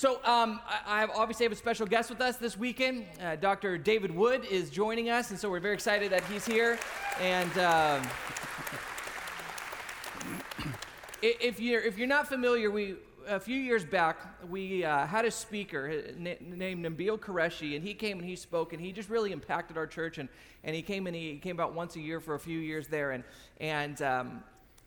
So, um, I, I obviously have a special guest with us this weekend. Uh, Dr. David Wood is joining us, and so we're very excited that he's here. And um, if you're if you're not familiar, we a few years back we uh, had a speaker uh, na- named Nabeel Qureshi, and he came and he spoke, and he just really impacted our church. And and he came and he came about once a year for a few years there, and and um,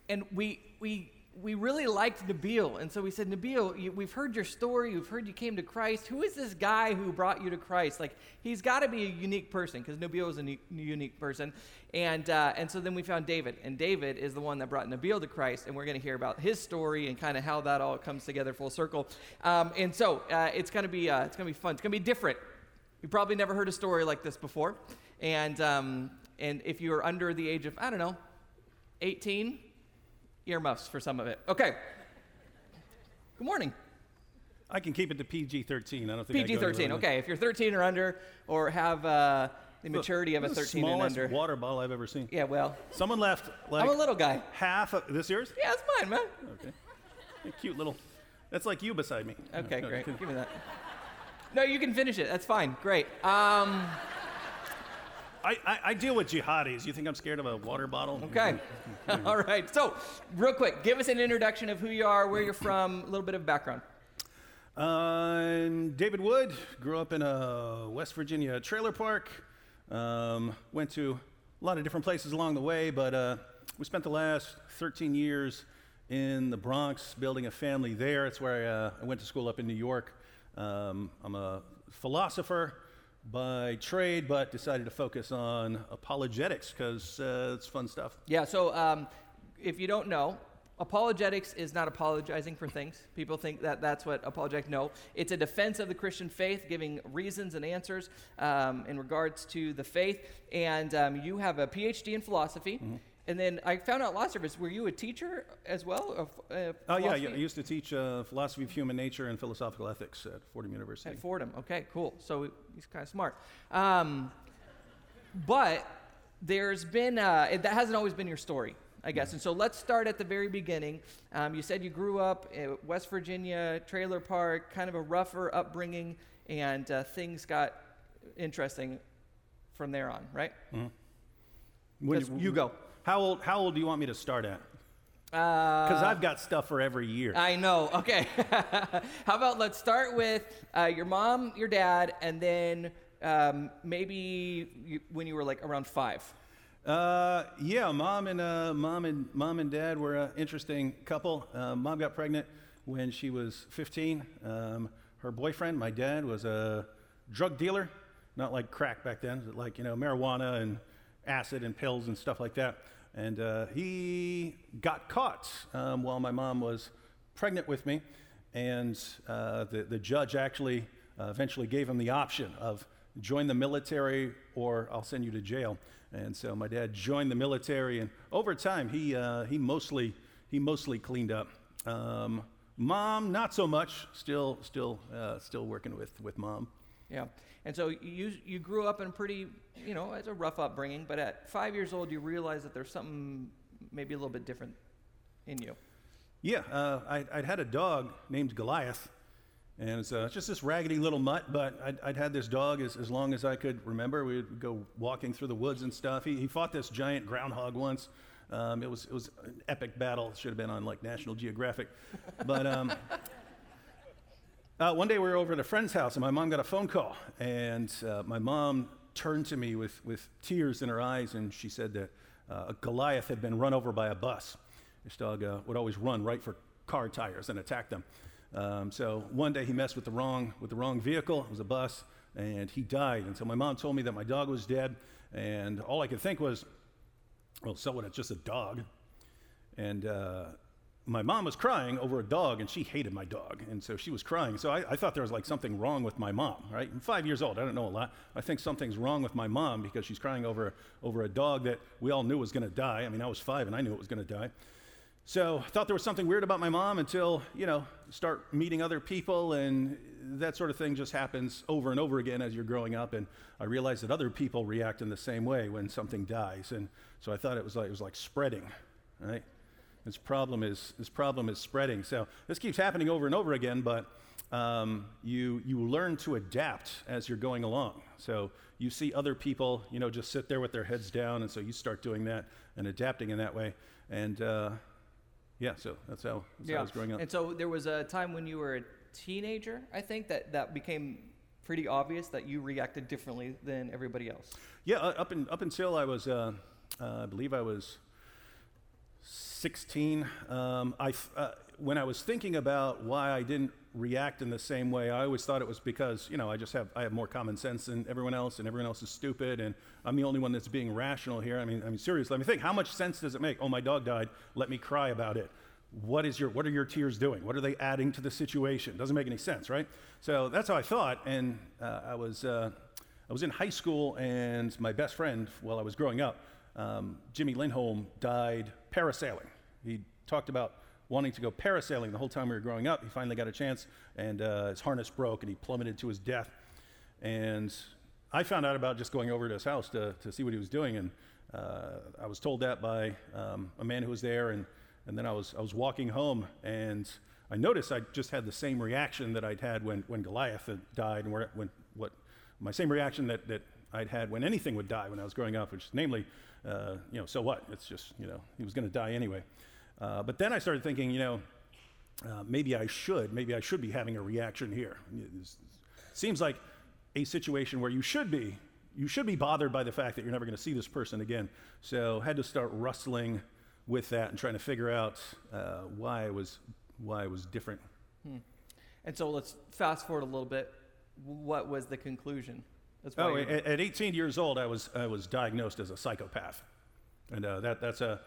and we we we really liked Nabeel, and so we said, Nabeel, you, we've heard your story. We've heard you came to Christ. Who is this guy who brought you to Christ? Like, he's got to be a unique person because Nabeel is a u- unique person. And uh, and so then we found David, and David is the one that brought Nabeel to Christ, and we're going to hear about his story and kind of how that all comes together full circle. Um, and so uh, it's going to be uh, it's going to be fun. It's going to be different. You probably never heard a story like this before, and um, and if you are under the age of I don't know, 18 earmuffs for some of it. Okay. Good morning. I can keep it to PG 13. I don't think PG 13. Okay. If you're 13 or under or have uh, the maturity of a This is 13 the and smallest under. water bottle I've ever seen. Yeah, well, Someone left like I'm a little guy. half of this yours? Yeah, it's mine, man. Okay. A cute little. That's like you beside me. Okay, No, great. okay. Give me that. No, you can finish it. That's fine. Great. Um, I, I, I deal with jihadis. You think I'm scared of a water bottle? okay. All right. So, real quick, give us an introduction of who you are, where you're from, a little bit of background. Uh, I'm David Wood. Grew up in a West Virginia trailer park. Um, went to a lot of different places along the way, but uh, we spent the last 13 years in the Bronx building a family there. It's where I, uh, I went to school up in New York. Um, I'm a philosopher by trade, but decided to focus on apologetics because uh, it's fun stuff. Yeah, so um, if you don't know, apologetics is not apologizing for things. People think that that's what apologetic. No, it's a defense of the Christian faith, giving reasons and answers um, in regards to the faith. And um, you have a PhD in philosophy. Mm-hmm. And then I found out last service, were you a teacher as well? Of, uh, Oh, yeah, yeah, I used to teach uh, philosophy of human nature and philosophical ethics at Fordham University. At Fordham. Okay, cool. So he's kind of smart. Um, but there's been, uh, it, that hasn't always been your story, I guess. And so let's start at the very beginning. Um, you said you grew up in West Virginia, trailer park, kind of a rougher upbringing, and uh, things got interesting from there on, right? When Yes, you go. How old, how old do you want me to start at? Uh, Because I've got stuff for every year. I know. Okay. How about let's start with uh, your mom, your dad, and then um, maybe you, when you were like around five. Uh, yeah, mom and uh, mom and mom and dad were an interesting couple. Uh, mom got pregnant when she was 15. Um, her boyfriend, my dad, was a drug dealer, not like crack back then, but like you know marijuana and acid and pills and stuff like that. And uh, he got caught um, while my mom was pregnant with me, and uh, the the judge actually uh, eventually gave him the option of join the military or I'll send you to jail. And so my dad joined the military, and over time he uh, he mostly he mostly cleaned up. Um, mom, not so much. Still still uh, still working with with mom. Yeah. And so you you grew up in pretty, you know, it's a rough upbringing, but at five years old, you realize that there's something maybe a little bit different in you. Yeah, uh, I, I'd had a dog named Goliath, and it's uh, just this raggedy little mutt, but I'd, I'd had this dog as, as long as I could remember. We would go walking through the woods and stuff. He, he fought this giant groundhog once. Um, it, was, it was an epic battle. It should have been on like National Geographic. But um, uh, one day we were over at a friend's house, and my mom got a phone call. And uh, my mom turned to me with, with tears in her eyes, and she said that uh, Goliath had been run over by a bus. This dog uh, would always run right for car tires and attack them. Um, so one day he messed with the wrong with the wrong vehicle. It was a bus, and he died. And so my mom told me that my dog was dead, and all I could think was, well, so what? It's just a dog. And uh, my mom was crying over a dog, and she hated my dog, and so she was crying. So I, I thought there was like something wrong with my mom, right? I'm five years old. I don't know a lot. I think something's wrong with my mom because she's crying over over a dog that we all knew was going to die. I mean, I was five, and I knew it was going to die. So I thought there was something weird about my mom until, you know, start meeting other people and that sort of thing just happens over and over again as you're growing up. And I realized that other people react in the same way when something dies. And so I thought it was like, it was like spreading, right? This problem is, this problem is spreading. So this keeps happening over and over again, but um, you, you learn to adapt as you're going along. So you see other people, you know, just sit there with their heads down, and so you start doing that and adapting in that way. And uh, yeah, so that's how, that's how I was growing up. And so there was a time when you were a teenager, I think, that, that became pretty obvious that you reacted differently than everybody else. Yeah, uh, up, in, up until I was, uh, uh, I believe I was 16, um, I, uh, when I was thinking about why I didn't react in the same way, I always thought it was because, you know, I just have, I have more common sense than everyone else, and everyone else is stupid, and I'm the only one that's being rational here. I mean, I mean, seriously, let me think, how much sense does it make? Oh, my dog died, let me cry about it. What, is your, what are your tears doing? What are they adding to the situation? Doesn't make any sense, right? So that's how I thought, and uh, I, was, uh, I was in high school, and my best friend, while I was growing up, um, Jimmy Lindholm, died parasailing. He talked about wanting to go parasailing the whole time we were growing up. He finally got a chance, and uh, his harness broke, and he plummeted to his death. And I found out about just going over to his house to, to see what he was doing, and uh, I was told that by um, a man who was there, and, and then I was, I was walking home, and I noticed I just had the same reaction that I'd had when, when Goliath had died, and when, what, my same reaction that, that I'd had when anything would die when I was growing up, which is namely, uh, you know, so what? It's just, you know, he was going to die anyway. Uh, but then I started thinking, you know, uh, maybe I should, maybe I should be having a reaction here. It seems like a situation where you should be, you should be bothered by the fact that you're never going to see this person again. So had to start wrestling with that and trying to figure out uh, why I was why I was different. Hmm. And so let's fast forward a little bit. What was the conclusion? Oh, at, at, 18 years old, I was I was diagnosed as a psychopath, and uh, that that's a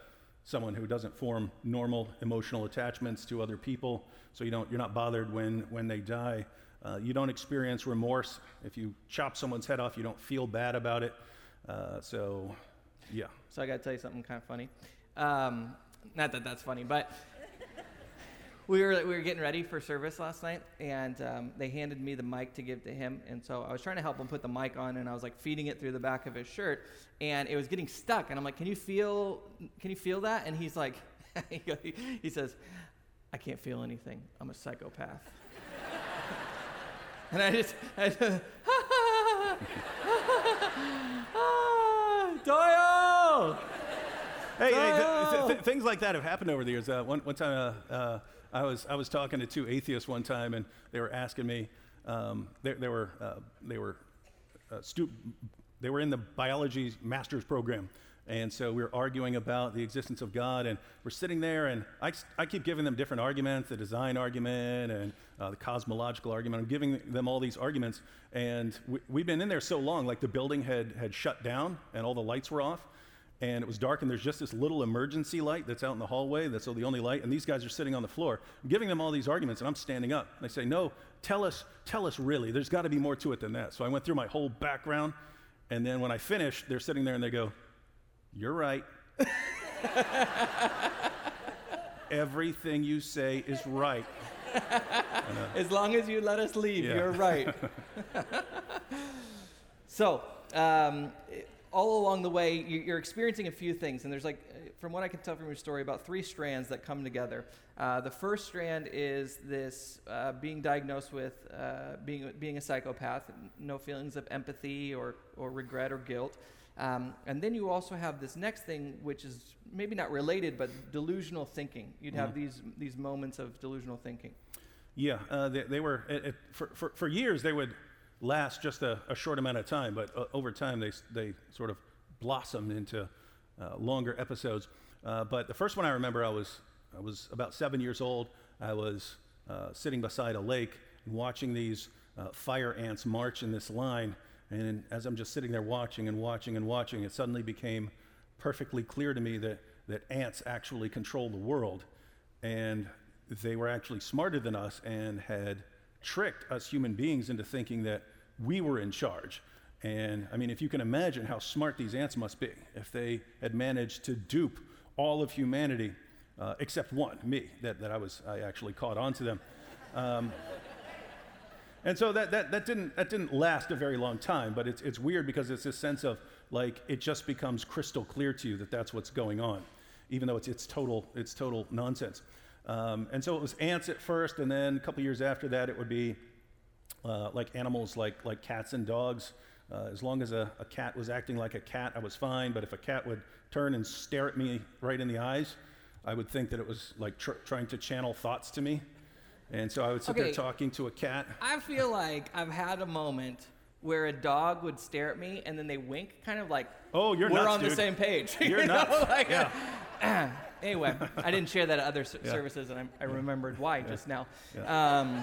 someone who doesn't form normal emotional attachments to other people, so you don't, you're not bothered when, when they die. Uh, you don't experience remorse. If you chop someone's head off, you don't feel bad about it. Uh, so, yeah. So I got to tell you something kind of funny. Um, not that that's funny, but we were we were getting ready for service last night, and um, they handed me the mic to give to him, and so I was trying to help him put the mic on, and I was like feeding it through the back of his shirt, and it was getting stuck, and I'm like, "Can you feel? Can you feel that?" And he's like, he says, "I can't feel anything. I'm a psychopath." and I just, I just Doyle. Hey, hey th- th- things like that have happened over the years. Uh, one, one time, uh, uh, I was, I was talking to two atheists one time, and they were asking me, um, they, they, were, uh, they, were, uh, stu- they were in the biology master's program. And so we were arguing about the existence of God, and we're sitting there, and I, I keep giving them different arguments the design argument and uh, the cosmological argument. I'm giving them all these arguments, and we, have been in there so long, like the building had, had shut down and all the lights were off and it was dark, and there's just this little emergency light that's out in the hallway. That's the only light, and these guys are sitting on the floor. I'm giving them all these arguments, and I'm standing up. They say, "No, tell us, tell us really. There's got to be more to it than that." So I went through my whole background, and then when I finished, they're sitting there and they go, "You're right." Everything you say is right. as long as you let us leave, yeah. you're right. so, um, all along the way, you're experiencing a few things. And there's like, uh, from what I can tell from your story, about three strands that come together. Uh, the first strand is this uh, being diagnosed with uh, being, being a psychopath, no feelings of empathy or, or regret or guilt. Um, and then you also have this next thing, which is maybe not related, but delusional thinking. You'd have mm-hmm. these, these moments of delusional thinking. Yeah, uh, they, they, were, it, it, for, for, for years, they would last just a, a short amount of time, but uh, over time they, they sort of blossomed into uh, longer episodes. Uh, but the first one I remember, I was, I was about seven years old. I was uh, sitting beside a lake and watching these uh, fire ants march in this line. And as I'm just sitting there watching and watching and watching, it suddenly became perfectly clear to me that, that ants actually control the world. And they were actually smarter than us and had tricked us human beings into thinking that we were in charge. And I mean, if you can imagine how smart these ants must be, if they had managed to dupe all of humanity, uh, except one, me, that, that I was, I actually caught on to them. Um, and so that, that, that, didn't, that didn't last a very long time, but it's, it's weird because it's this sense of like it just becomes crystal clear to you that that's what's going on, even though it's, it's, total, it's total nonsense. Um, and so it was ants at first, and then a couple years after that, it would be uh, like animals like, like cats and dogs. Uh, as long as a, a cat was acting like a cat, I was fine. But if a cat would turn and stare at me right in the eyes, I would think that it was like tr- trying to channel thoughts to me. And so I would sit Okay. there talking to a cat. I feel like I've had a moment where a dog would stare at me and then they wink, kind of like, Oh, you're we're nuts, on the same page. You're You know, nuts. like, yeah. anyway, I didn't share that at other s- Yeah. services, and I, I remembered why just now. Yeah. Um,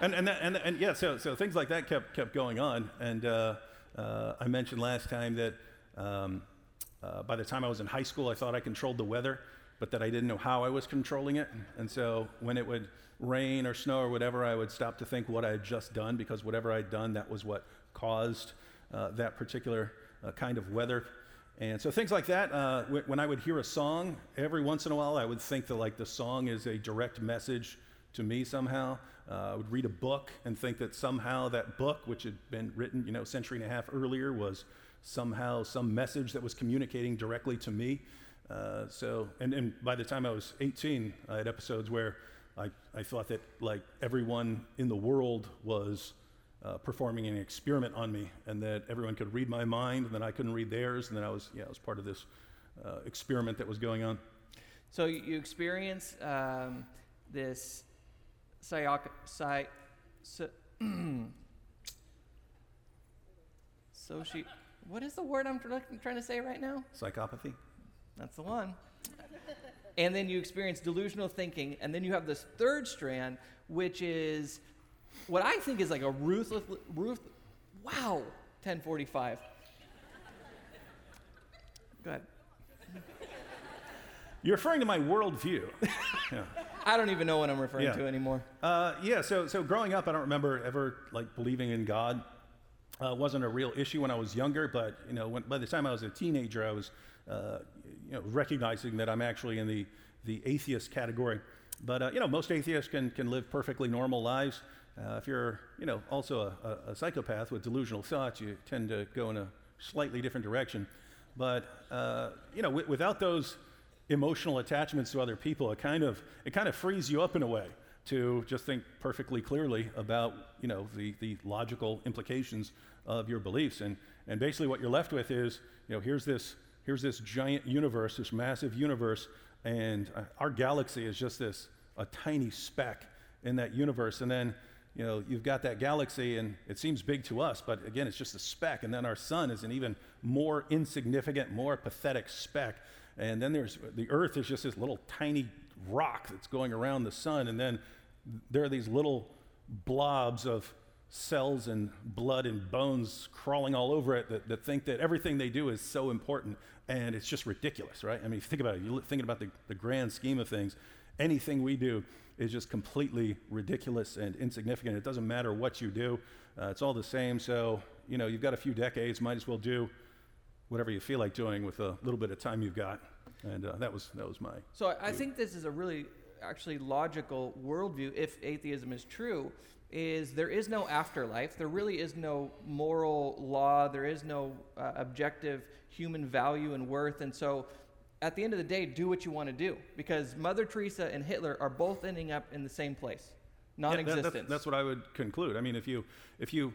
And, and, that, and, and yeah, so, so things like that kept, kept going on. And uh, uh, I mentioned last time that um, uh, by the time I was in high school, I thought I controlled the weather, but that I didn't know how I was controlling it. And so when it would rain or snow or whatever, I would stop to think what I had just done because whatever I'd done, that was what caused uh, that particular uh, kind of weather. And so things like that, uh, when I would hear a song, every once in a while, I would think that like the song is a direct message to me somehow. Uh, I would read a book and think that somehow that book, which had been written, you know, a century and a half earlier, was somehow some message that was communicating directly to me. Uh, so, and, and by the time I was 18, I had episodes where I, I thought that like everyone in the world was uh, performing an experiment on me, and that everyone could read my mind, and that I couldn't read theirs, and that I was, yeah, I was part of this uh, experiment that was going on. so you experience um, this psyoc- psy, so, soci, what is the word I'm tr- trying to say right now? Psychopathy. That's the one. and then you experience delusional thinking, and then you have this third strand, which is what I think is like a ruthless, ruth. Wow, 1045. Go ahead. You're referring to my worldview. yeah. I don't even know what I'm referring Yeah. to anymore. Uh, yeah, so, so growing up, I don't remember ever like believing in God. Uh, wasn't a real issue when I was younger, but you know, when, by the time I was a teenager, I was uh, you know, recognizing that I'm actually in the, the atheist category. But uh, you know, most atheists can, can live perfectly normal lives. Uh, if you're you know, also a, a, psychopath with delusional thoughts, you tend to go in a slightly different direction. But uh, you know, wi- without those emotional attachments to other people, it kind of it kind of frees you up in a way to just think perfectly clearly about you know the, the logical implications of your beliefs. And and basically what you're left with is you know here's this here's this giant universe, this massive universe, and uh, our galaxy is just this a tiny speck in that universe. And then you know you've got that galaxy, and it seems big to us, but again it's just a speck. And then our sun is an even more insignificant, more pathetic speck. And then there's the Earth is just this little tiny rock that's going around the sun, and then there are these little blobs of cells and blood and bones crawling all over it that, that think that everything they do is so important, and it's just ridiculous, right? I mean, think about it, you're thinking about the, the grand scheme of things, anything we do is just completely ridiculous and insignificant. It doesn't matter what you do, uh, it's all the same. So, you know, you've got a few decades, might as well do whatever you feel like doing with a little bit of time you've got. And uh, that was that was my So I, I think this is a really actually logical worldview if atheism is true is there is no afterlife there really is no moral law there is no uh, objective human value and worth and so at the end of the day do what you want to do because mother teresa and hitler are both ending up in the same place Yeah, that- non-existence that's, what I would conclude. I mean, if you if you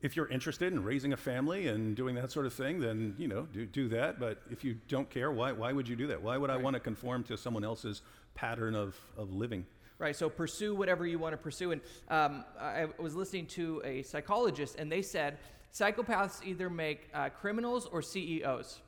if you're interested in raising a family and doing that sort of thing, then you know do do that. But if you don't care, why why would you do that? Why would I want to conform to someone else's pattern of of living? Right, so pursue whatever you want to pursue. And um, I was listening to a psychologist, and they said psychopaths either make uh, criminals or CEOs.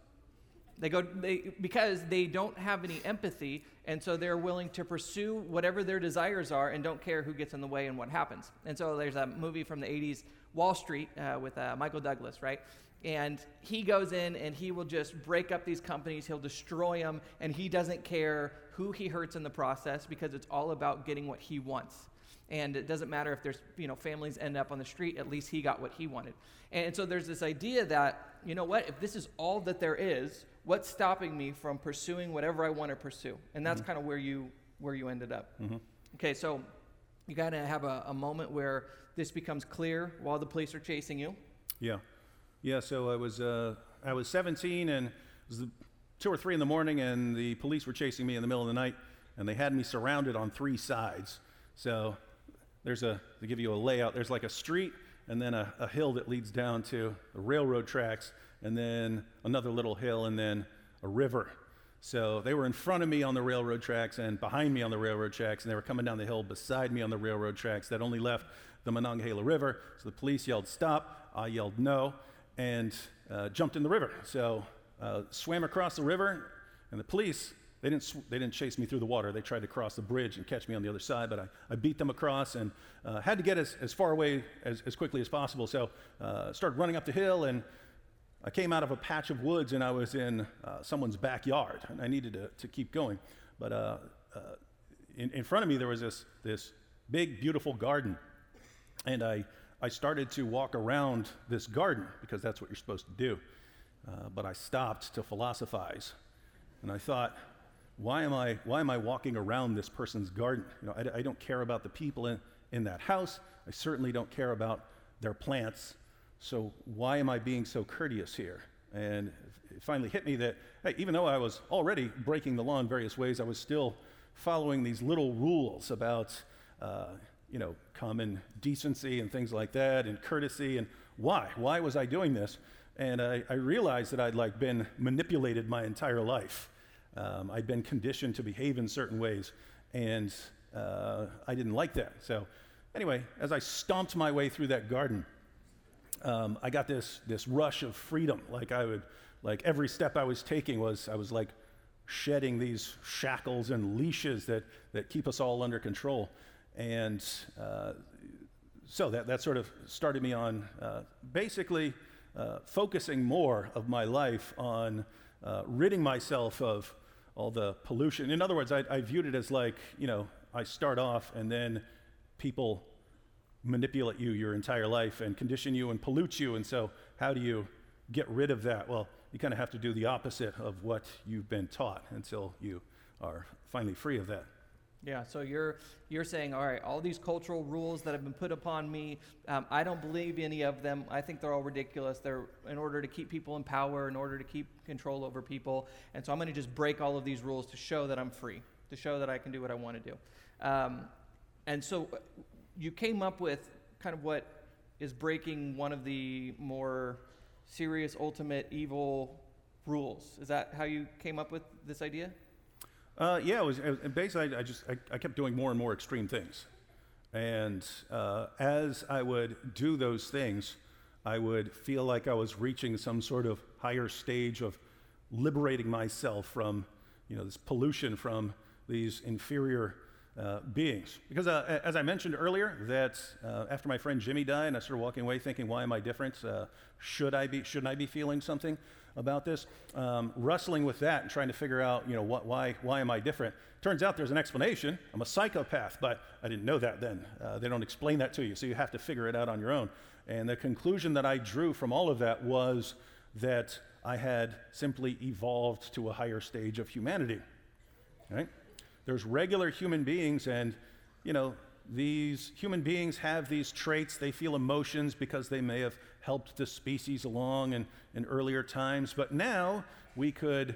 They go they, because they don't have any empathy, and so they're willing to pursue whatever their desires are and don't care who gets in the way and what happens. And so there's a movie from the 80s, Wall Street, uh, with uh, Michael Douglas, right? And he goes in and he will just break up these companies, he'll destroy them, and he doesn't care who he hurts in the process because it's all about getting what he wants. And it doesn't matter if there's, you know, families end up on the street, at least he got what he wanted. And so there's this idea that, you know what, if this is all that there is, what's stopping me from pursuing whatever I want to pursue? And that's kind of where you where you ended up. Okay, so you got to have a, a moment where this becomes clear while the police are chasing you. Yeah, yeah. So I was uh, I was 17 and it was the two or three in the morning, and the police were chasing me in the middle of the night. and they had me surrounded on three sides. So there's a, to give you a layout, there's like a street and then a, a hill that leads down to the railroad tracks, and then another little hill, and then a river. So they were in front of me on the railroad tracks and behind me on the railroad tracks, and they were coming down the hill beside me on the railroad tracks that only left the Monongahela River. So the police yelled, Stop. I yelled, No, and uh, jumped in the river. So uh, swam across the river, and the police they didn't, sw- they didn't chase me through the water. They tried to cross the bridge and catch me on the other side, but I, I beat them across and uh, had to get as, as far away as, as quickly as possible. So uh, started running up the hill, and I came out of a patch of woods, and I was in uh, someone's backyard, and I needed to, to keep going. But uh, uh, in, in front of me, there was this, this big, beautiful garden, and I, I started to walk around this garden because that's what you're supposed to do. Uh, but I stopped to philosophize, and I thought, why am I, why am I walking around this person's garden? You know, I, I don't care about the people in, in that house. I certainly don't care about their plants. So why am I being so courteous here? And it finally hit me that, hey, even though I was already breaking the law in various ways, I was still following these little rules about, uh, you know, common decency and things like that, and courtesy. And why? Why was I doing this? And I, I realized that I'd like been manipulated my entire life. Um, I'd been conditioned to behave in certain ways, and uh, I didn't like that. So, anyway, as I stomped my way through that garden, um, I got this, this rush of freedom. Like I would, like every step I was taking was, I was like shedding these shackles and leashes that, that keep us all under control. And uh, so that, that sort of started me on uh, basically uh, focusing more of my life on uh, ridding myself of all the pollution. In other words, I, I viewed it as like, you know, I start off and then people manipulate you your entire life and condition you and pollute you. And so, how do you get rid of that? Well, you kind of have to do the opposite of what you've been taught until you are finally free of that. Yeah, so you're you're saying, all right, all these cultural rules that have been put upon me, um, I don't believe any of them. I think they're all ridiculous. They're in order to keep people in power, in order to keep control over people, and so I'm going to just break all of these rules to show that I'm free, to show that I can do what I want to do. Um, and so you came up with kind of what is breaking one of the more serious, ultimate evil rules. Is that how you came up with this idea? Uh, yeah, it was, it was basically I, I just I, I, kept doing more and more extreme things, and uh, as I would do those things, I would feel like I was reaching some sort of higher stage of liberating myself from, you know, this pollution from these inferior uh, beings. Because uh, as I mentioned earlier, that uh, after my friend Jimmy died, and I started walking away thinking, why am I different? Uh, should I be? Shouldn't I be feeling something? about this, um, wrestling with that and trying to figure out, you know, what, why, why am I different? Turns out there's an explanation. I'm a psychopath, but I didn't know that then. Uh, they don't explain that to you, so you have to figure it out on your own. And the conclusion that I drew from all of that was that I had simply evolved to a higher stage of humanity. Right? There's regular human beings, and you know, these human beings have these traits. They feel emotions because they may have helped the species along in, in earlier times. But now we could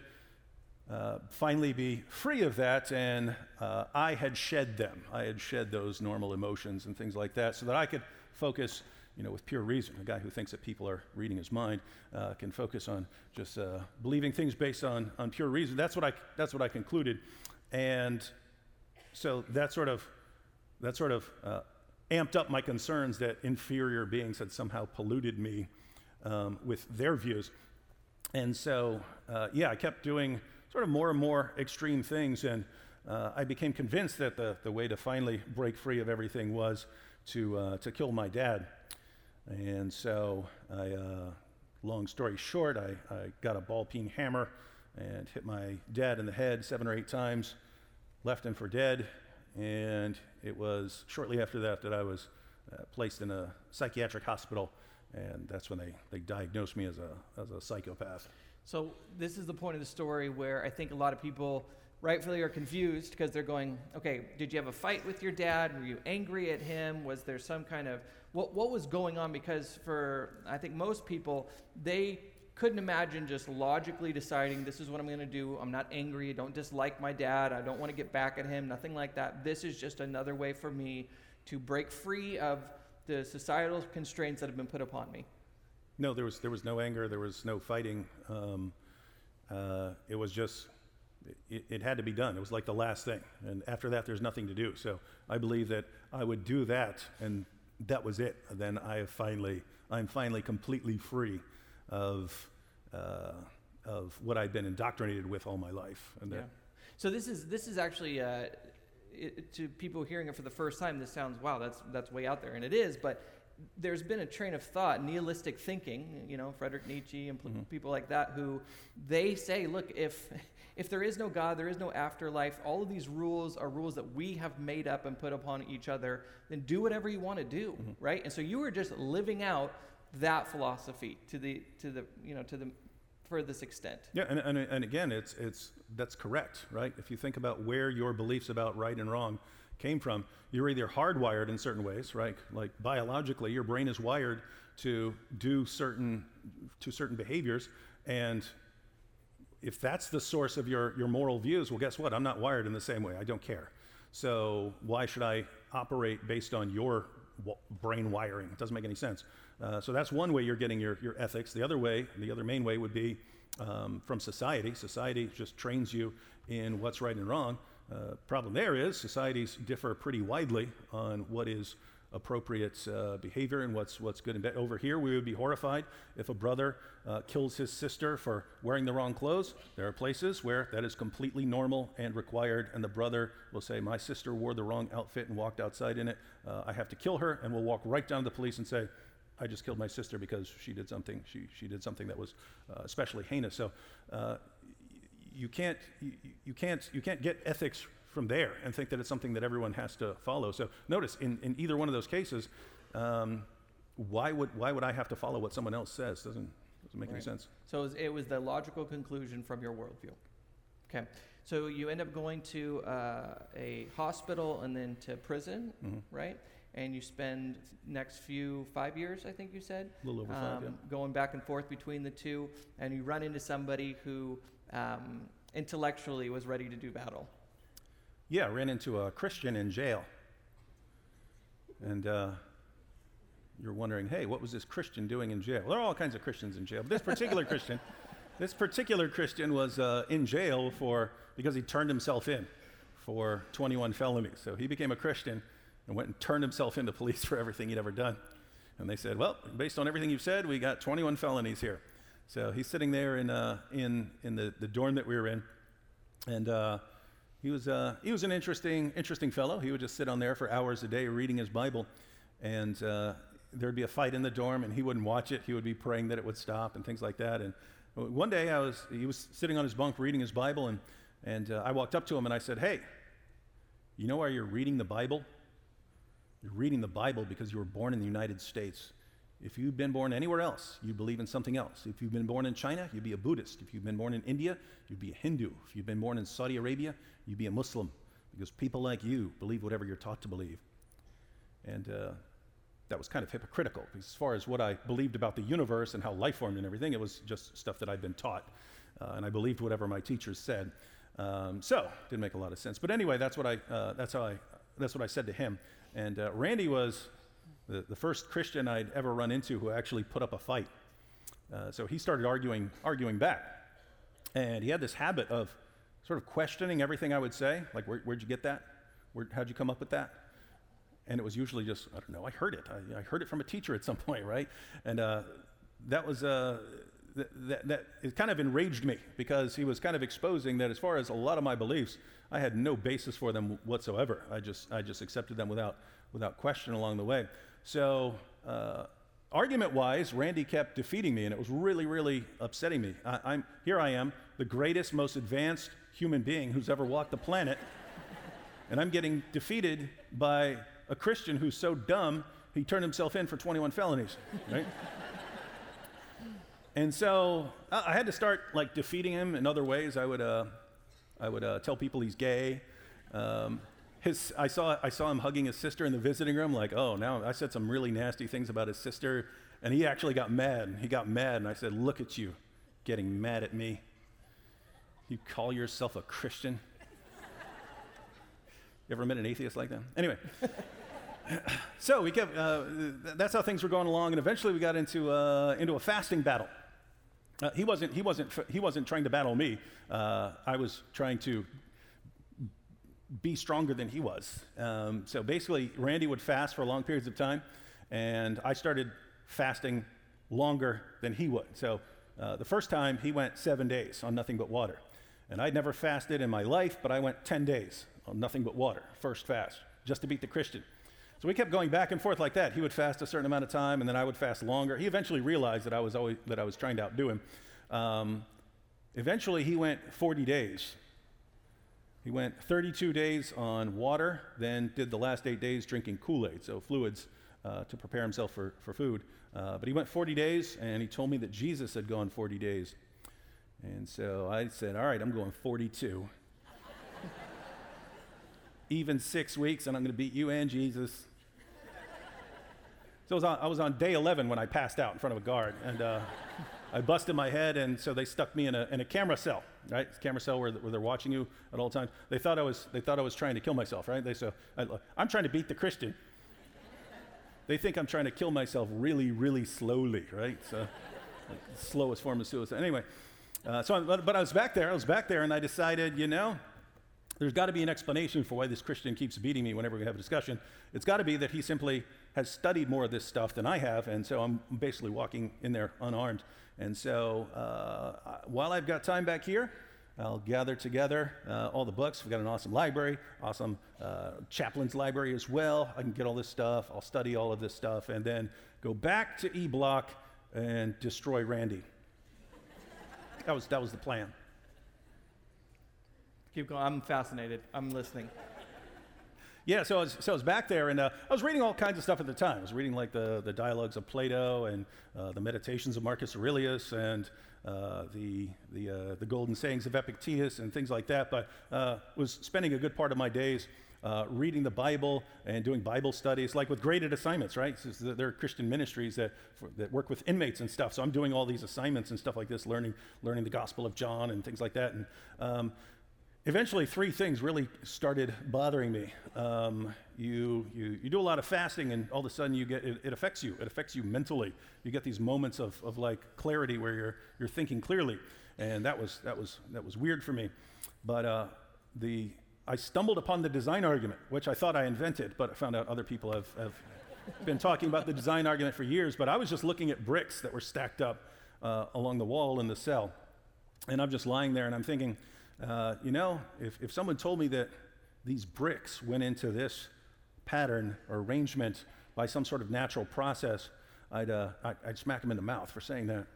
uh, finally be free of that, and uh, I had shed them. I had shed those normal emotions and things like that so that I could focus. You know, with pure reason, a guy who thinks that people are reading his mind uh, can focus on just uh, believing things based on, on pure reason. That's what I that's what I concluded, and so that sort of that sort of uh, amped up my concerns that inferior beings had somehow polluted me um, with their views. And so, uh, yeah, I kept doing sort of more and more extreme things, and uh, I became convinced that the, the way to finally break free of everything was to, uh, to kill my dad. And so, I, uh, long story short, I, I got a ball peen hammer and hit my dad in the head seven or eight times, left him for dead, and it was shortly after that that I was uh, placed in a psychiatric hospital, and that's when they, they diagnosed me as a, as a psychopath. So, this is the point of the story where I think a lot of people rightfully are confused because they're going, okay, did you have a fight with your dad? Were you angry at him? Was there some kind of, what, what was going on? Because for, I think most people, they couldn't imagine just logically deciding this is what I'm going to do. I'm not angry. I don't dislike my dad. I don't want to get back at him. Nothing like that. This is just another way for me to break free of the societal constraints that have been put upon me. No, there was, there was no anger, there was no fighting. Um, uh, it was just, it, it had to be done. It was like the last thing. And after that, there's nothing to do. So I believe that I would do that, and that was it. then I have finally, I'm finally completely free of, uh, of what I'd been indoctrinated with all my life. And Yeah. So this is this is actually uh, it, to people hearing it for the first time. This sounds wow, that's that's way out there, and it is. But there's been a train of thought, nihilistic thinking. You know, Frederick Nietzsche and pl- people like that, who they say, look, if if there is no God, there is no afterlife. All of these rules are rules that we have made up and put upon each other. Then do whatever you want to do, right? And so you were just living out that philosophy to the to the you know to the furthest extent. Yeah, and, and, and again, it's, it's, that's correct, right? If you think about where your beliefs about right and wrong came from, you're either hardwired in certain ways, right? Like biologically, your brain is wired to do certain, to certain behaviors, and if that's the source of your, your moral views, well, guess what? I'm not wired in the same way. I don't care. So why should I operate based on your brain wiring? It doesn't make any sense. Uh, so that's one way you're getting your, your ethics. The other way, the other main way would be um, from society. Society just trains you in what's right and wrong. Uh, problem there is societies differ pretty widely on what is appropriate uh, behavior and what's, what's good and bad. Over here, we would be horrified if a brother uh, kills his sister for wearing the wrong clothes. There are places where that is completely normal and required, and the brother will say, My sister wore the wrong outfit and walked outside in it. Uh, I have to kill her, and we'll walk right down to the police and say, I just killed my sister because she did something. She, she did something that was uh, especially heinous. So uh, you can't you, you can't you can't get ethics from there and think that it's something that everyone has to follow. So notice in, in either one of those cases, um, why would why would I have to follow what someone else says? Doesn't doesn't make any sense. So it was, it was the logical conclusion from your worldview. Okay. So you end up going to uh, a hospital and then to prison, Mhm. right? And you spend next few five years, I think you said, A little over five, yeah. um, going back and forth between the two, and you run into somebody who um, intellectually was ready to do battle. Yeah, I ran into a Christian in jail. And uh, you're wondering, hey, what was this Christian doing in jail? There are all kinds of Christians in jail. But this particular Christian, this particular Christian was uh, in jail for because he turned himself in for 21 felonies. So he became a Christian and went and turned himself into police for everything he'd ever done. And they said, well, based on everything you've said, we got 21 felonies here. So he's sitting there in, uh, in, in the, the dorm that we were in. And uh, he was, uh, he was an interesting, interesting fellow. He would just sit on there for hours a day reading his Bible. And uh, there'd be a fight in the dorm, and he wouldn't watch it. He would be praying that it would stop and things like that. And one day, I was, he was sitting on his bunk reading his Bible, and, and uh, I walked up to him and I said, Hey, you know why you're reading the Bible? You're reading the Bible because you were born in the United States. If you'd been born anywhere else, you'd believe in something else. If you've been born in China, you'd be a Buddhist. If you've been born in India, you'd be a Hindu. If you've been born in Saudi Arabia, you'd be a Muslim because people like you believe whatever you're taught to believe. And uh, that was kind of hypocritical because, as far as what I believed about the universe and how life formed and everything, it was just stuff that I'd been taught. Uh, and I believed whatever my teachers said. Um, so, it didn't make a lot of sense. But anyway, that's what I, uh, that's how I, that's what I said to him. And uh, Randy was the, the first Christian I'd ever run into who actually put up a fight. Uh, so he started arguing, arguing back. And he had this habit of sort of questioning everything I would say, like, Where, where'd you get that? Where, how'd you come up with that? And it was usually just, I don't know, I heard it. I, I heard it from a teacher at some point, right? And uh, that was, uh, th- that, that, it kind of enraged me because he was kind of exposing that as far as a lot of my beliefs, I had no basis for them whatsoever. I just, I just accepted them without, without question along the way. So, uh, argument wise, Randy kept defeating me, and it was really, really upsetting me. I, I'm, here I am, the greatest, most advanced human being who's ever walked the planet, and I'm getting defeated by a Christian who's so dumb he turned himself in for 21 felonies, right? and so I I had to start like defeating him in other ways. I would, uh, I would uh, tell people he's gay. Um, his, I, saw, I saw him hugging his sister in the visiting room, like, oh, now I said some really nasty things about his sister. And he actually got mad. He got mad, and I said, Look at you getting mad at me. You call yourself a Christian? you ever met an atheist like that? Anyway. so we kept, uh, that's how things were going along, and eventually we got into, uh, into a fasting battle. Uh, he, wasn't, he, wasn't, he wasn't trying to battle me. Uh, I was trying to be stronger than he was. Um, so basically, Randy would fast for long periods of time, and I started fasting longer than he would. So uh, the first time, he went seven days on nothing but water. And I'd never fasted in my life, but I went 10 days on nothing but water, first fast, just to beat the Christian. So we kept going back and forth like that. He would fast a certain amount of time, and then I would fast longer. He eventually realized that I was, always, that I was trying to outdo him. Um, eventually, he went 40 days. He went 32 days on water, then did the last eight days drinking Kool Aid, so fluids uh, to prepare himself for, for food. Uh, but he went 40 days, and he told me that Jesus had gone 40 days. And so I said, All right, I'm going 42. Even six weeks, and I'm going to beat you and Jesus. So I was, on, I was on day 11 when I passed out in front of a guard, and uh, I busted my head, and so they stuck me in a, in a camera cell, right? Camera cell where, where they're watching you at all times. They thought I was, they thought I was trying to kill myself, right? They said, I'm trying to beat the Christian. They think I'm trying to kill myself really, really slowly, right? So, like, slowest form of suicide. Anyway, uh, so, but, but I was back there. I was back there, and I decided, you know, there's got to be an explanation for why this Christian keeps beating me whenever we have a discussion. It's got to be that he simply has studied more of this stuff than I have, and so I'm basically walking in there unarmed. And so uh, while I've got time back here, I'll gather together uh, all the books. We've got an awesome library, awesome uh, chaplain's library as well. I can get all this stuff. I'll study all of this stuff and then go back to E Block and destroy Randy. that, was, that was the plan. Keep going. I'm fascinated. I'm listening. Yeah, so I was, so I was back there, and uh, I was reading all kinds of stuff at the time. I was reading like the, the dialogues of Plato and uh, the meditations of Marcus Aurelius and uh, the, the, uh, the golden sayings of Epictetus and things like that, but uh, was spending a good part of my days uh, reading the Bible and doing Bible studies, like with graded assignments, right? So there are Christian ministries that, for, that work with inmates and stuff. So I'm doing all these assignments and stuff like this, learning, learning the Gospel of John and things like that. And um, eventually three things really started bothering me. Um, you, you, you do a lot of fasting and all of a sudden you get it, it, affects you. It affects you mentally. You get these moments of, of like clarity where you're, you're thinking clearly. And that was, that was, that was weird for me. But uh, the, i stumbled upon the design argument which i thought i invented but i found out other people have, have been talking about the design argument for years. But i was just looking at bricks that were stacked up uh, along the wall in the cell. And i'm just lying there and i'm thinking uh, you know, if, if someone told me that these bricks went into this pattern or arrangement by some sort of natural process, I'd, uh, I'd, smack them in the mouth for saying that.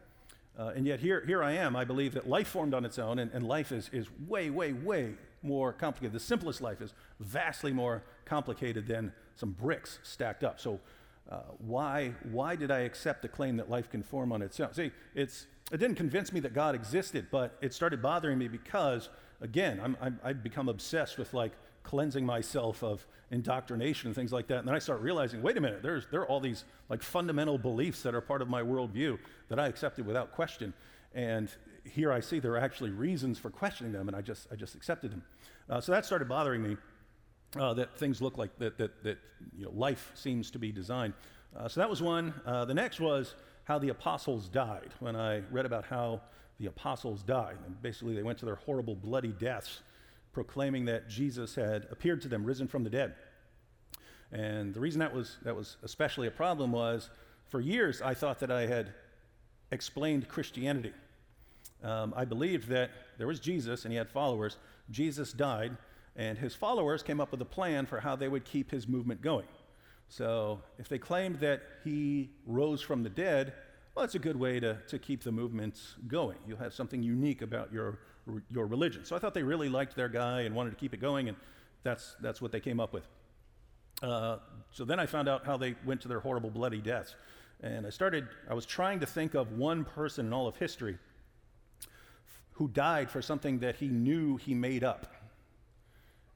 Uh, and yet, here, here I am. I believe that life formed on its own, and, and life is, is way, way, way more complicated. The simplest life is vastly more complicated than some bricks stacked up. So, uh, why, why did I accept the claim that life can form on its own? See, it's, it didn't convince me that God existed, but it started bothering me because, again, I'm, I'm, I'd become obsessed with like cleansing myself of indoctrination and things like that. And then I start realizing, wait a minute, there's, there are all these like fundamental beliefs that are part of my worldview that I accepted without question. And here I see there are actually reasons for questioning them, and I just, I just accepted them. Uh, so that started bothering me. Uh, that things look like that, that, that you know, life seems to be designed. Uh, so that was one. Uh, the next was how the apostles died, when I read about how the apostles died. And basically, they went to their horrible, bloody deaths, proclaiming that Jesus had appeared to them, risen from the dead. And the reason that was, that was especially a problem was for years I thought that I had explained Christianity. Um, I believed that there was Jesus and he had followers. Jesus died, and his followers came up with a plan for how they would keep his movement going. So if they claimed that he rose from the dead, well, that's a good way to, to keep the movements going. You'll have something unique about your, your religion. So I thought they really liked their guy and wanted to keep it going, and that's, that's what they came up with. Uh, so then I found out how they went to their horrible, bloody deaths. And I started, I was trying to think of one person in all of history who died for something that he knew he made up.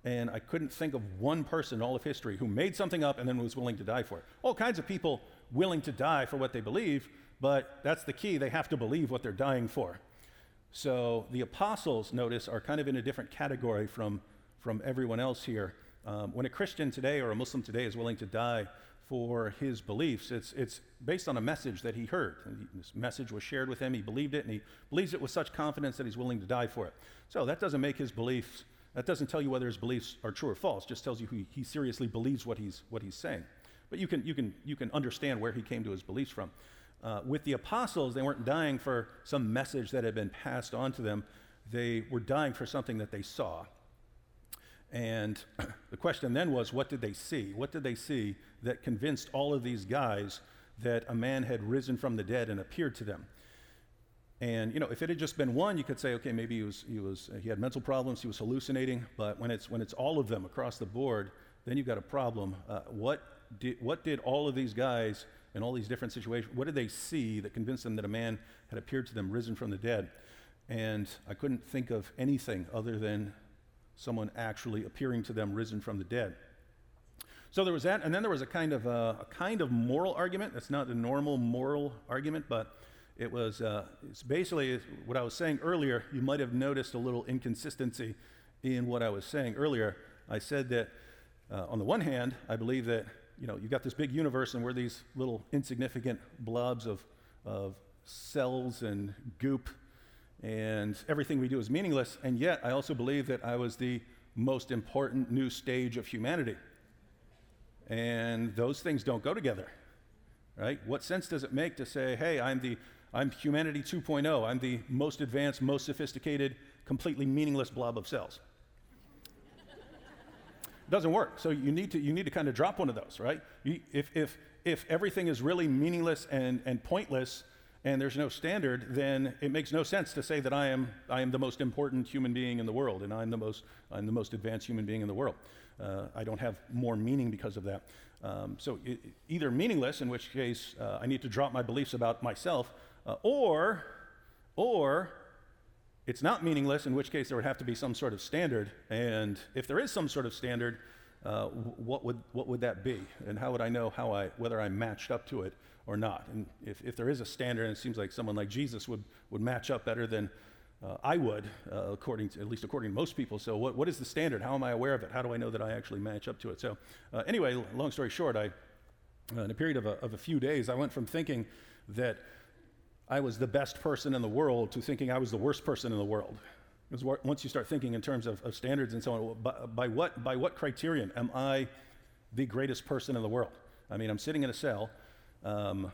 And I couldn't think of one person in all of history who made something up and then was willing to die for it. All kinds of people willing to die for what they believe, but that's the key. They have to believe what they're dying for. So the apostles, notice, are kind of in a different category from, from everyone else here. Um, when a Christian today or a Muslim today is willing to die for his beliefs, it's, it's based on a message that he heard. This message was shared with him, he believed it, and he believes it with such confidence that he's willing to die for it. So that doesn't make his beliefs, that doesn't tell you whether his beliefs are true or false, just tells you he, he seriously believes what he's, what he's saying. But you can, you, can, you can understand where he came to his beliefs from. Uh, with the apostles, they weren't dying for some message that had been passed on to them, they were dying for something that they saw. And the question then was, what did they see? What did they see that convinced all of these guys that a man had risen from the dead and appeared to them? And you know, if it had just been one, you could say, okay, maybe he was, he was he had mental problems, he was hallucinating. But when it's when it's all of them across the board, then you've got a problem. Uh, what did what did all of these guys in all these different situations. What did they see that convinced them that a man had appeared to them risen from the dead? And I couldn't think of anything other than someone actually appearing to them risen from the dead. So there was that, and then there was a kind of uh, a kind of moral argument. That's not the normal moral argument, but it was uh, it's basically what I was saying earlier. You might have noticed a little inconsistency in what I was saying earlier. I said that uh, on the one hand, I believe that you know, you've got this big universe and we're these little insignificant blobs of, of cells and goop, and everything we do is meaningless. And yet, I also believe that I was the most important new stage of humanity. And those things don't go together, right? What sense does it make to say, hey, I'm the I'm humanity 2.0. I'm the most advanced, most sophisticated, completely meaningless blob of cells doesn't work. So you need to, you need to kind of drop one of those, right? You, if, if, if everything is really meaningless and, and pointless and there's no standard, then it makes no sense to say that I am, I am the most important human being in the world and I'm the most, I'm the most advanced human being in the world. Uh, I don't have more meaning because of that. Um, so it, either meaningless, in which case uh, I need to drop my beliefs about myself, uh, or, or it's not meaningless, in which case there would have to be some sort of standard. And if there is some sort of standard, uh, what, would, what would that be? And how would I know how I, whether I matched up to it or not? And if, if there is a standard, and it seems like someone like Jesus would, would match up better than uh, I would, uh, according to, at least according to most people. So, what, what is the standard? How am I aware of it? How do I know that I actually match up to it? So, uh, anyway, long story short, I, uh, in a period of a, of a few days, I went from thinking that I was the best person in the world to thinking I was the worst person in the world. Because once you start thinking in terms of, of standards and so on, by, by, what, by what criterion am I the greatest person in the world? I mean, I'm sitting in a cell, um,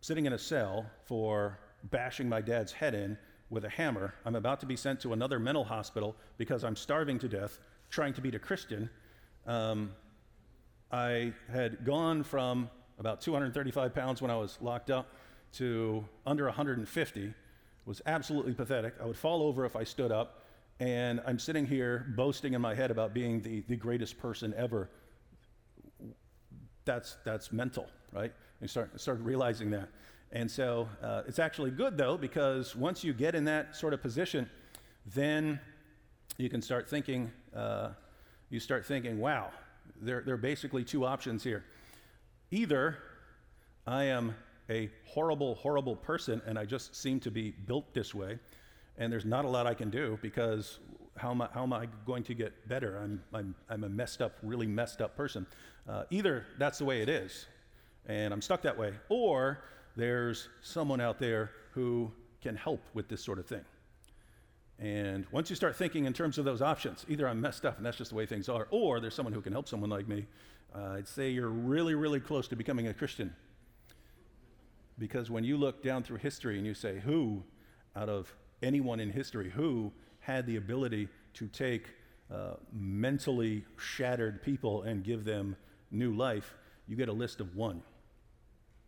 sitting in a cell for bashing my dad's head in with a hammer. I'm about to be sent to another mental hospital because I'm starving to death, trying to beat a Christian. Um, I had gone from about 235 pounds when I was locked up to under 150 was absolutely pathetic. I would fall over if I stood up, and I'm sitting here boasting in my head about being the, the greatest person ever. That's, that's mental, right? You start, start realizing that. And so uh, it's actually good, though, because once you get in that sort of position, then you can start thinking, uh, you start thinking, wow, there, there are basically two options here. Either I am a horrible, horrible person, and I just seem to be built this way. And there's not a lot I can do because how am I, how am I going to get better? I'm, I'm, I'm a messed up, really messed up person. Uh, either that's the way it is, and I'm stuck that way, or there's someone out there who can help with this sort of thing. And once you start thinking in terms of those options, either I'm messed up and that's just the way things are, or there's someone who can help someone like me, uh, I'd say you're really, really close to becoming a Christian because when you look down through history and you say, who out of anyone in history, who had the ability to take uh, mentally shattered people and give them new life, you get a list of one.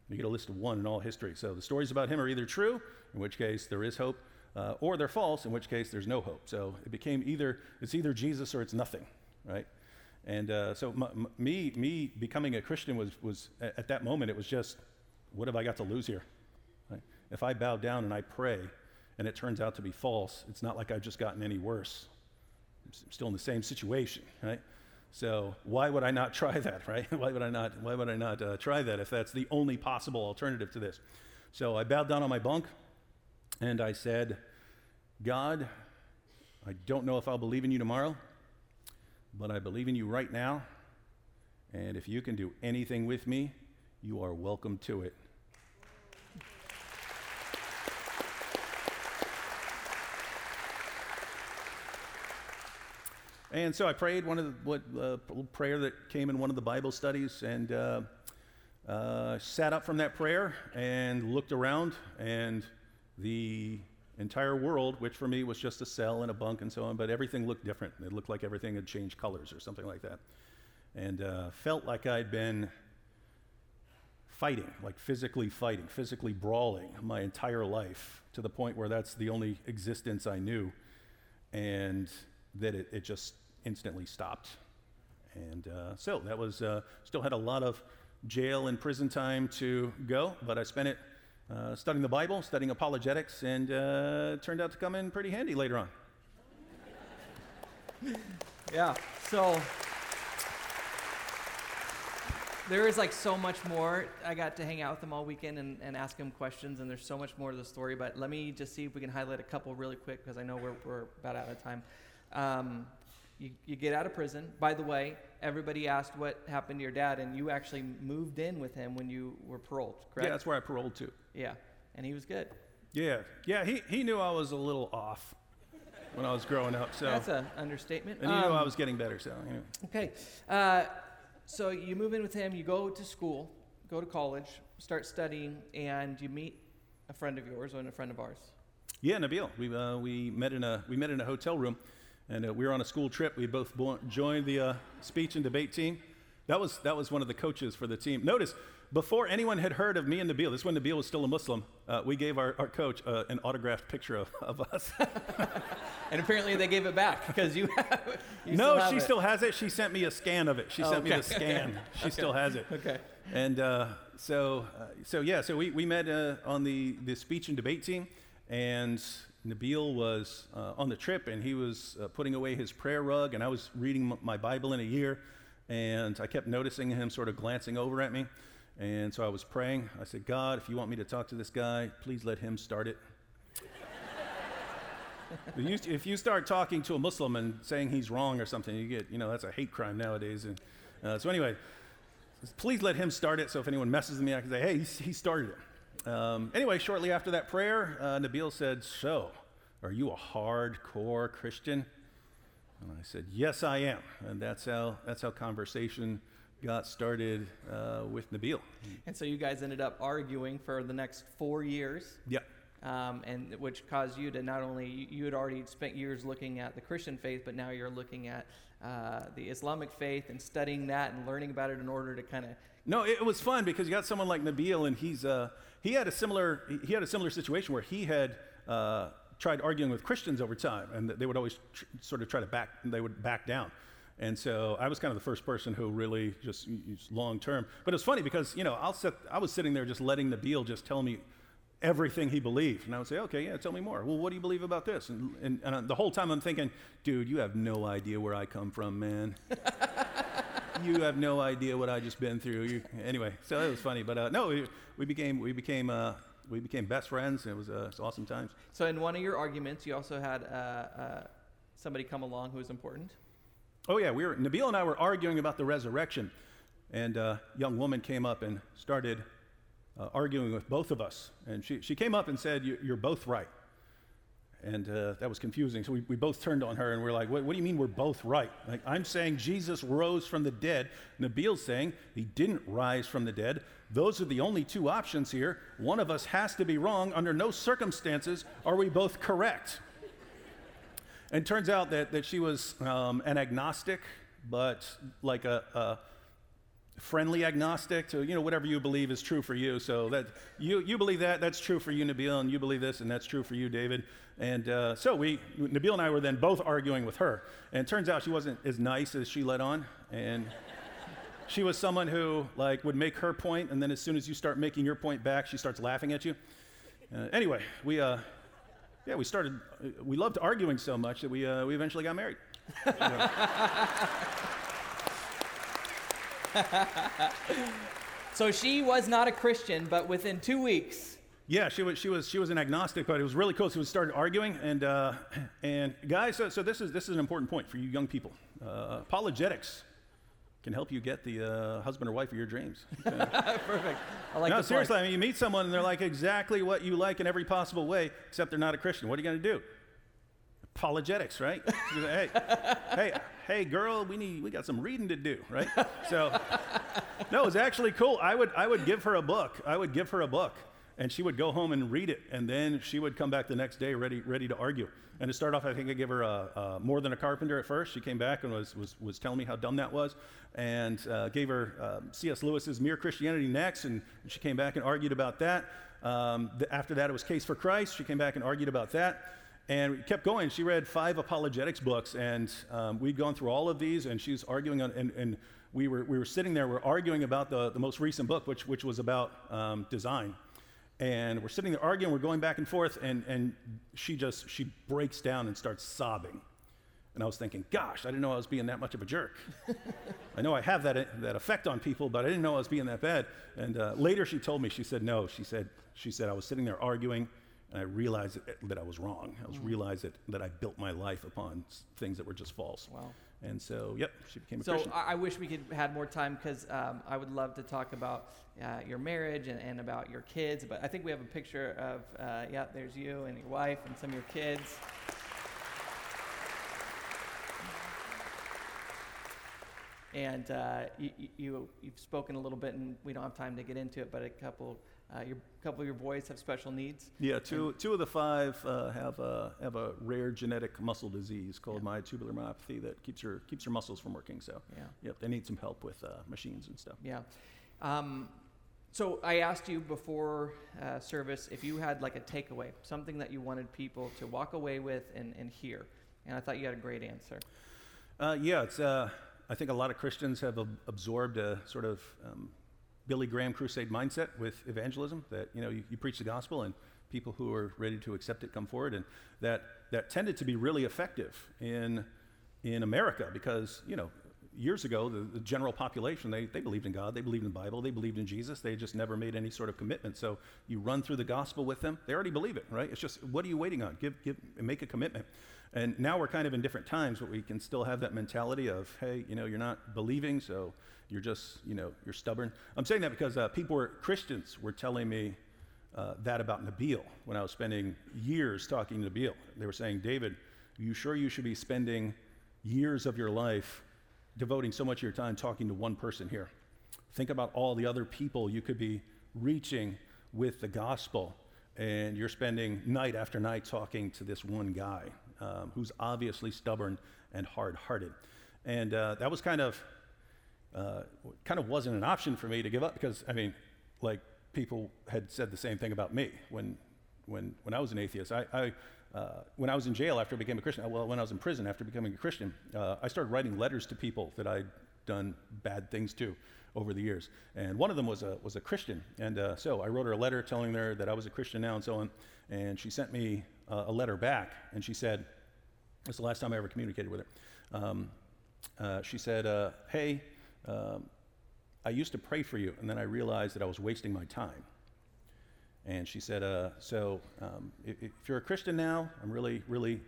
You get a list of one in all history. So the stories about him are either true, in which case there is hope, uh, or they're false, in which case there's no hope. So it became either it's either Jesus or it's nothing, right? And uh, so m- m- me me becoming a Christian was was at that moment it was just what have I got to lose here? Right? If I bow down and I pray and it turns out to be false, it's not like I've just gotten any worse. I'm still in the same situation, right? So why would I not try that, right? why would I not? Why would I not uh, try that if that's the only possible alternative to this? So I bowed down on my bunk, and I said, God, I don't know if I'll believe in you tomorrow, but I believe in you right now. And if you can do anything with me, you are welcome to it. And so I prayed one of the what uh, prayer that came in one of the Bible studies, and uh, uh, sat up from that prayer and looked around, and the entire world, which for me was just a cell and a bunk and so on, but everything looked different. It looked like everything had changed colors or something like that, and uh, felt like I'd been fighting, like physically fighting, physically brawling my entire life to the point where that's the only existence I knew, and that it, it just instantly stopped. And uh, so that was, uh, still had a lot of jail and prison time to go, but I spent it uh, studying the Bible, studying apologetics, and uh, turned out to come in pretty handy later on. Yeah, so there is like so much more. I got to hang out with them all weekend and, and ask them questions, and there's so much more to the story. But let me just see if we can highlight a couple really quick because I know we're, we're about out of time. Um, you, you get out of prison. By the way, everybody asked what happened to your dad, and you actually moved in with him when you were paroled, correct? Yeah, that's where I paroled to. Yeah, and he was good. Yeah, yeah, he, he knew I was a little off when I was growing up, so. That's an understatement. and he knew Um, I was getting better, so. Anyway. Okay. Uh, so you move in with him, you go to school, go to college, start studying, and you meet a friend of yours and a friend of ours. Yeah, Nabeel. We, uh, we, met in a, we met in a hotel room, and uh, we were on a school trip. We both bo- joined the uh, speech and debate team. That was, that was one of the coaches for the team. Notice, before anyone had heard of me and Nabeel, this is when Nabeel was still a Muslim, uh, we gave our, our coach uh, an autographed picture of, of us. And apparently they gave it back because you, have, you no, still she it. still has it. She sent me a scan of it. She Oh, sent me okay. the scan. She still has it. Okay. And uh, so, uh, so yeah, so we, we met uh, on the, the speech and debate team, and Nabeel was uh, on the trip, and he was uh, putting away his prayer rug, and I was reading m- my Bible in a year, and I kept noticing him sort of glancing over at me, and so I was praying. I said, God, if you want me to talk to this guy, please let him start it. If you, if you start talking to a Muslim and saying he's wrong or something, you get, you know, that's a hate crime nowadays. And uh, so anyway, please let him start it. So if anyone messes with me, I can say, hey, he, he started it. Um, anyway, shortly after that prayer, uh, Nabeel said, so, are you a hardcore Christian? And I said, yes, I am. And that's how, that's how conversation got started uh, with Nabeel. And so you guys ended up arguing for the next four years. Yeah. Um, and which caused you to not only you, had already spent years looking at the Christian faith, but now you're looking at uh, the Islamic faith and studying that and learning about it in order to kind of No, it was fun because you got someone like Nabeel, and he's uh, he had a similar he had a similar situation where he had uh, tried arguing with Christians over time, and they would always tr- sort of try to back they would back down. And so I was kind of the first person who really just long term. But it's funny because you know I'll sit, I was sitting there just letting the Nabeel just tell me everything he believed, and I would say, okay, yeah, tell me more. Well, what do you believe about this? And and, and the whole time I'm thinking, dude, you have no idea where I come from, man you have no idea what I just been through. You, anyway, so it was funny, but uh, no, we, we became we became uh, we became best friends. It was uh, it's awesome times. So in one of your arguments, you also had uh, uh, somebody come along who was important. Oh yeah, we were Nabeel and I were arguing about the resurrection, and a young woman came up and started uh, arguing with both of us, and she she came up and said, "You're both right." And uh, that was confusing. So we, we both turned on her and we're like, what, what do you mean we're both right? Like, I'm saying Jesus rose from the dead. Nabeel's saying he didn't rise from the dead. Those are the only two options here. One of us has to be wrong. Under no circumstances are we both correct. And turns out that, that she was um, an agnostic, but like a, a friendly agnostic to you know whatever you believe is true for you. So that you you believe that that's true for you, Nabeel, and you believe this, and that's true for you, David. And uh, so we Nabeel and I were then both arguing with her, and it turns out she wasn't as nice as she let on, and. She was someone who like would make her point, and then as soon as you start making your point back, she starts laughing at you. Uh, anyway, we uh, yeah, we started. We loved arguing so much that we uh, we eventually got married. so she was not a Christian, but within two weeks. Yeah, she was, she was, she was an agnostic, but it was really cool. So we started arguing, and, uh, and guys, so, so this, is, this is an important point for you young people. Uh, apologetics can help you get the uh, husband or wife of your dreams. Perfect. I like no, seriously, I mean, you meet someone and they're like exactly what you like in every possible way, except they're not a Christian. What are you going to do? Apologetics, right? hey, hey, hey, girl, we need, we got some reading to do, right? So, no, it's actually cool. I would, I would give her a book. I would give her a book, and she would go home and read it, and then she would come back the next day ready, ready to argue. And to start off, I think I gave her a, a more than a carpenter at first. She came back and was, was, was telling me how dumb that was, and uh, gave her um, C.S. Lewis's Mere Christianity next, and she came back and argued about that. Um, the, after that, it was Case for Christ. She came back and argued about that. And we kept going. She read five apologetics books, and um, we'd gone through all of these, and she was arguing on, and, and we, were, we were sitting there, we are arguing about the, the most recent book, which, which was about um, design and we're sitting there arguing, we're going back and forth, and, and she just, she breaks down and starts sobbing. And I was thinking, gosh, I didn't know I was being that much of a jerk. I know I have that, that effect on people, but I didn't know I was being that bad. And uh, later she told me, she said, no, she said, she said, I was sitting there arguing, and I realized that, I was wrong. I was mm. realized that, that I built my life upon things that were just false. Wow. And so, yep, she became a so Christian. So I wish we could had more time because um, I would love to talk about uh, your marriage and, and, about your kids. But I think we have a picture of, uh, yeah, there's you and your wife and some of your kids. And uh, you, you, you've spoken a little bit, and we don't have time to get into it, but a couple uh, your couple of your boys have special needs. Yeah, two, two of the five uh, have a have a rare genetic muscle disease called yeah. myotubular myopathy that keeps your keeps your muscles from working. So yeah, yep, they need some help with uh, machines and stuff. Yeah. Um, so I asked you before uh, service if you had like a takeaway, something that you wanted people to walk away with and, and hear, and I thought you had a great answer. Uh, yeah, it's. Uh, I think a lot of Christians have ab- absorbed a sort of um, Billy Graham crusade mindset with evangelism that you know you, you, preach the gospel and people who are ready to accept it come forward. And that that tended to be really effective in in America because you know years ago the, the general population they, they believed in God they believed in the Bible they believed in Jesus. They just never made any sort of commitment. So you run through the gospel with them they already believe it right? It's just what are you waiting on? Give give make a commitment and now we're kind of in different times but we can still have that mentality of hey you know you're not believing so you're just, you know, you're stubborn. I'm saying that because uh, people were, Christians were telling me uh, that about Nabeel when I was spending years talking to Nabeel. They were saying, David, are you sure you should be spending years of your life devoting so much of your time talking to one person here? Think about all the other people you could be reaching with the gospel, and you're spending night after night talking to this one guy um, who's obviously stubborn and hard hearted. And uh, that was kind of uh, kind of wasn't an option for me to give up because, I mean, like people had said the same thing about me when, when, when I was an atheist. I, I uh, when I was in jail after I became a Christian, well, when I was in prison after becoming a Christian, uh, I started writing letters to people that I'd done bad things to over the years. And one of them was a, was a Christian. And uh, so I wrote her a letter telling her that I was a Christian now and so on. And she sent me a letter back. And she said, is the last time I ever communicated with her. Um, uh, she said, uh, Hey, um, I used to pray for you, and then I realized that I was wasting my time. And she said, uh, So um, if, if, you're a Christian now, I'm really, really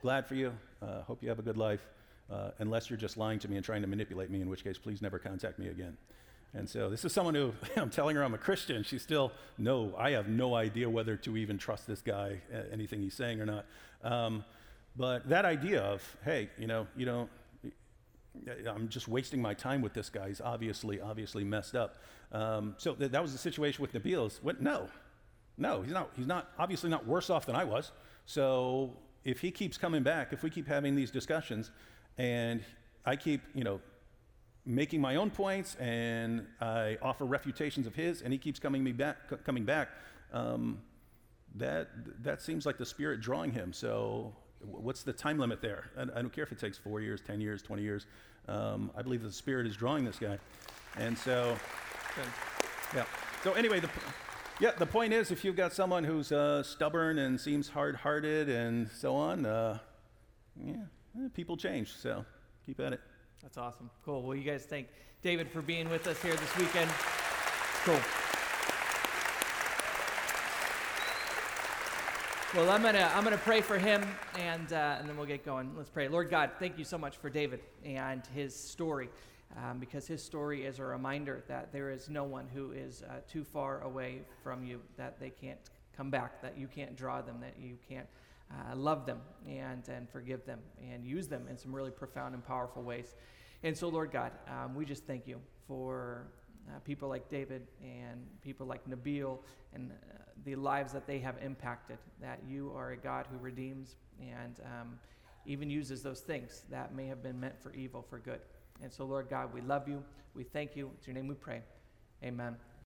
glad for you. Uh, hope you have a good life, uh, unless you're just lying to me and trying to manipulate me, in which case, please never contact me again. And so this is someone who I'm telling her I'm a Christian. She's still, no, I have no idea whether to even trust this guy, anything he's saying or not. Um, but that idea of, hey, you know, you don't, I'm just wasting my time with this guy. He's obviously, obviously messed up. Um, so th- that was the situation with Nabeel. No, no, he's not. He's not obviously not worse off than I was. So if he keeps coming back, if we keep having these discussions, and I keep, you know, making my own points, and I offer refutations of his, and he keeps coming me back, c- coming back. Um, that that seems like the spirit drawing him. So what's the time limit there? I, I, don't care if it takes four years, 10 years, 20 years. Um, I believe the Spirit is drawing this guy. And so, yeah. So, anyway, the, yeah, the point is if you've got someone who's uh, stubborn and seems hard hearted and so on, uh, yeah, people change. So keep at it. That's awesome. Cool. Well, you guys thank David for being with us here this weekend. Cool. Well, I'm gonna I'm gonna pray for him, and uh, and then we'll get going. Let's pray. Lord God, thank you so much for David and his story, um, because his story is a reminder that there is no one who is uh, too far away from you, that they can't come back, that you can't draw them, that you can't uh, love them and and forgive them and use them in some really profound and powerful ways. And so, Lord God, um, we just thank you for uh, people like David and people like Nabeel and uh, the lives that they have impacted, that you are a God who redeems and um, even uses those things that may have been meant for evil for good. And so, Lord God, we love you. We thank you. It's your name we pray. Amen.